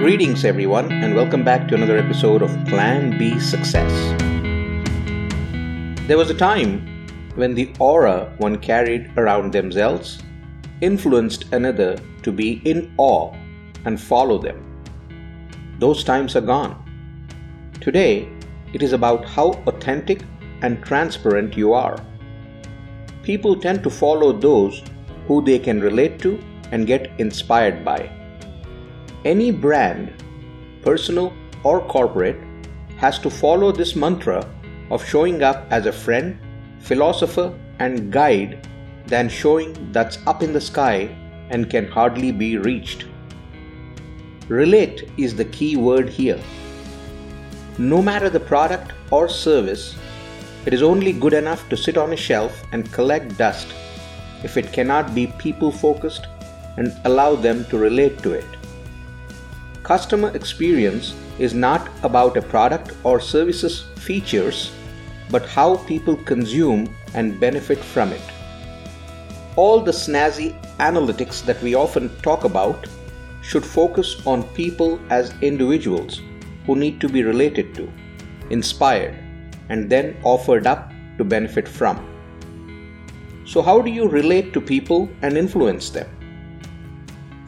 Greetings, everyone, and welcome back to another episode of Plan B Success. There was a time when the aura one carried around themselves influenced another to be in awe and follow them. Those times are gone. Today, it is about how authentic and transparent you are. People tend to follow those who they can relate to and get inspired by. Any brand, personal or corporate, has to follow this mantra of showing up as a friend, philosopher, and guide than showing that's up in the sky and can hardly be reached. Relate is the key word here. No matter the product or service, it is only good enough to sit on a shelf and collect dust if it cannot be people focused and allow them to relate to it. Customer experience is not about a product or service's features, but how people consume and benefit from it. All the snazzy analytics that we often talk about should focus on people as individuals who need to be related to, inspired, and then offered up to benefit from. So, how do you relate to people and influence them?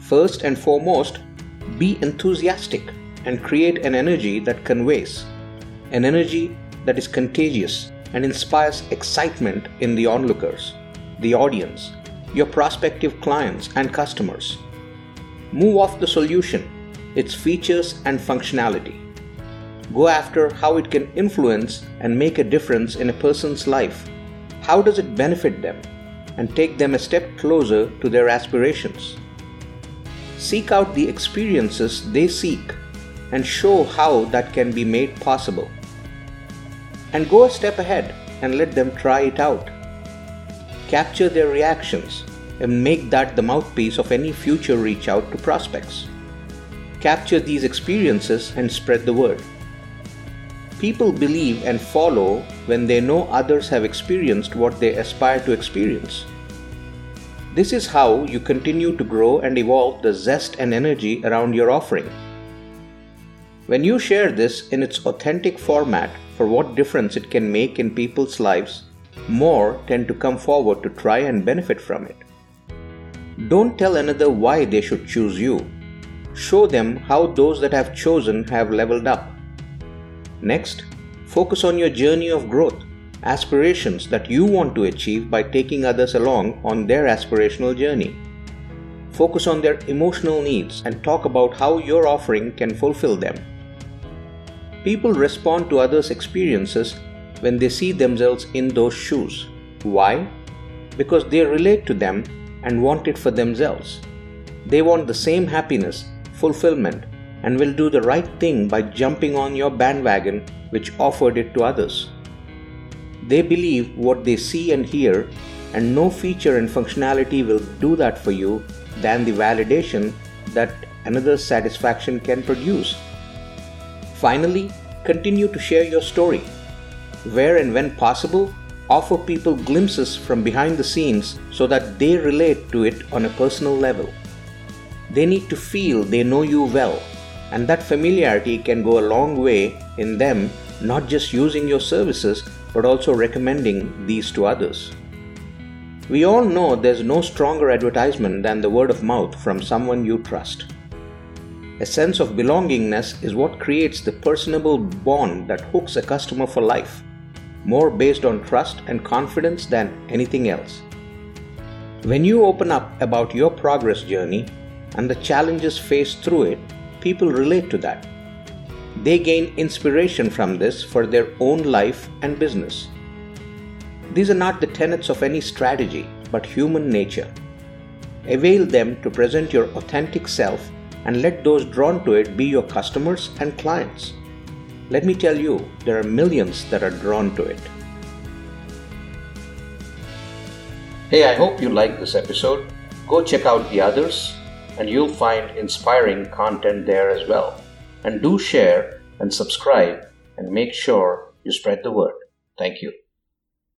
First and foremost, be enthusiastic and create an energy that conveys, an energy that is contagious and inspires excitement in the onlookers, the audience, your prospective clients and customers. Move off the solution, its features and functionality. Go after how it can influence and make a difference in a person's life. How does it benefit them? And take them a step closer to their aspirations. Seek out the experiences they seek and show how that can be made possible. And go a step ahead and let them try it out. Capture their reactions and make that the mouthpiece of any future reach out to prospects. Capture these experiences and spread the word. People believe and follow when they know others have experienced what they aspire to experience. This is how you continue to grow and evolve the zest and energy around your offering. When you share this in its authentic format for what difference it can make in people's lives, more tend to come forward to try and benefit from it. Don't tell another why they should choose you. Show them how those that have chosen have leveled up. Next, focus on your journey of growth aspirations that you want to achieve by taking others along on their aspirational journey. Focus on their emotional needs and talk about how your offering can fulfill them. People respond to others' experiences when they see themselves in those shoes. Why? Because they relate to them and want it for themselves. They want the same happiness, fulfillment, and will do the right thing by jumping on your bandwagon which offered it to others. They believe what they see and hear, and no feature and functionality will do that for you than the validation that another satisfaction can produce. Finally, continue to share your story. Where and when possible, offer people glimpses from behind the scenes so that they relate to it on a personal level. They need to feel they know you well, and that familiarity can go a long way in them not just using your services but also recommending these to others. We all know there's no stronger advertisement than the word of mouth from someone you trust. A sense of belongingness is what creates the personable bond that hooks a customer for life, more based on trust and confidence than anything else. When you open up about your progress journey and the challenges faced through it, people relate to that. They gain inspiration from this for their own life and business. These are not the tenets of any strategy, but human nature. Avail them to present your authentic self and let those drawn to it be your customers and clients. Let me tell you, there are millions that are drawn to it. Hey, I hope you liked this episode. Go check out the others, and you'll find inspiring content there as well. And do share and subscribe and make sure you spread the word. Thank you.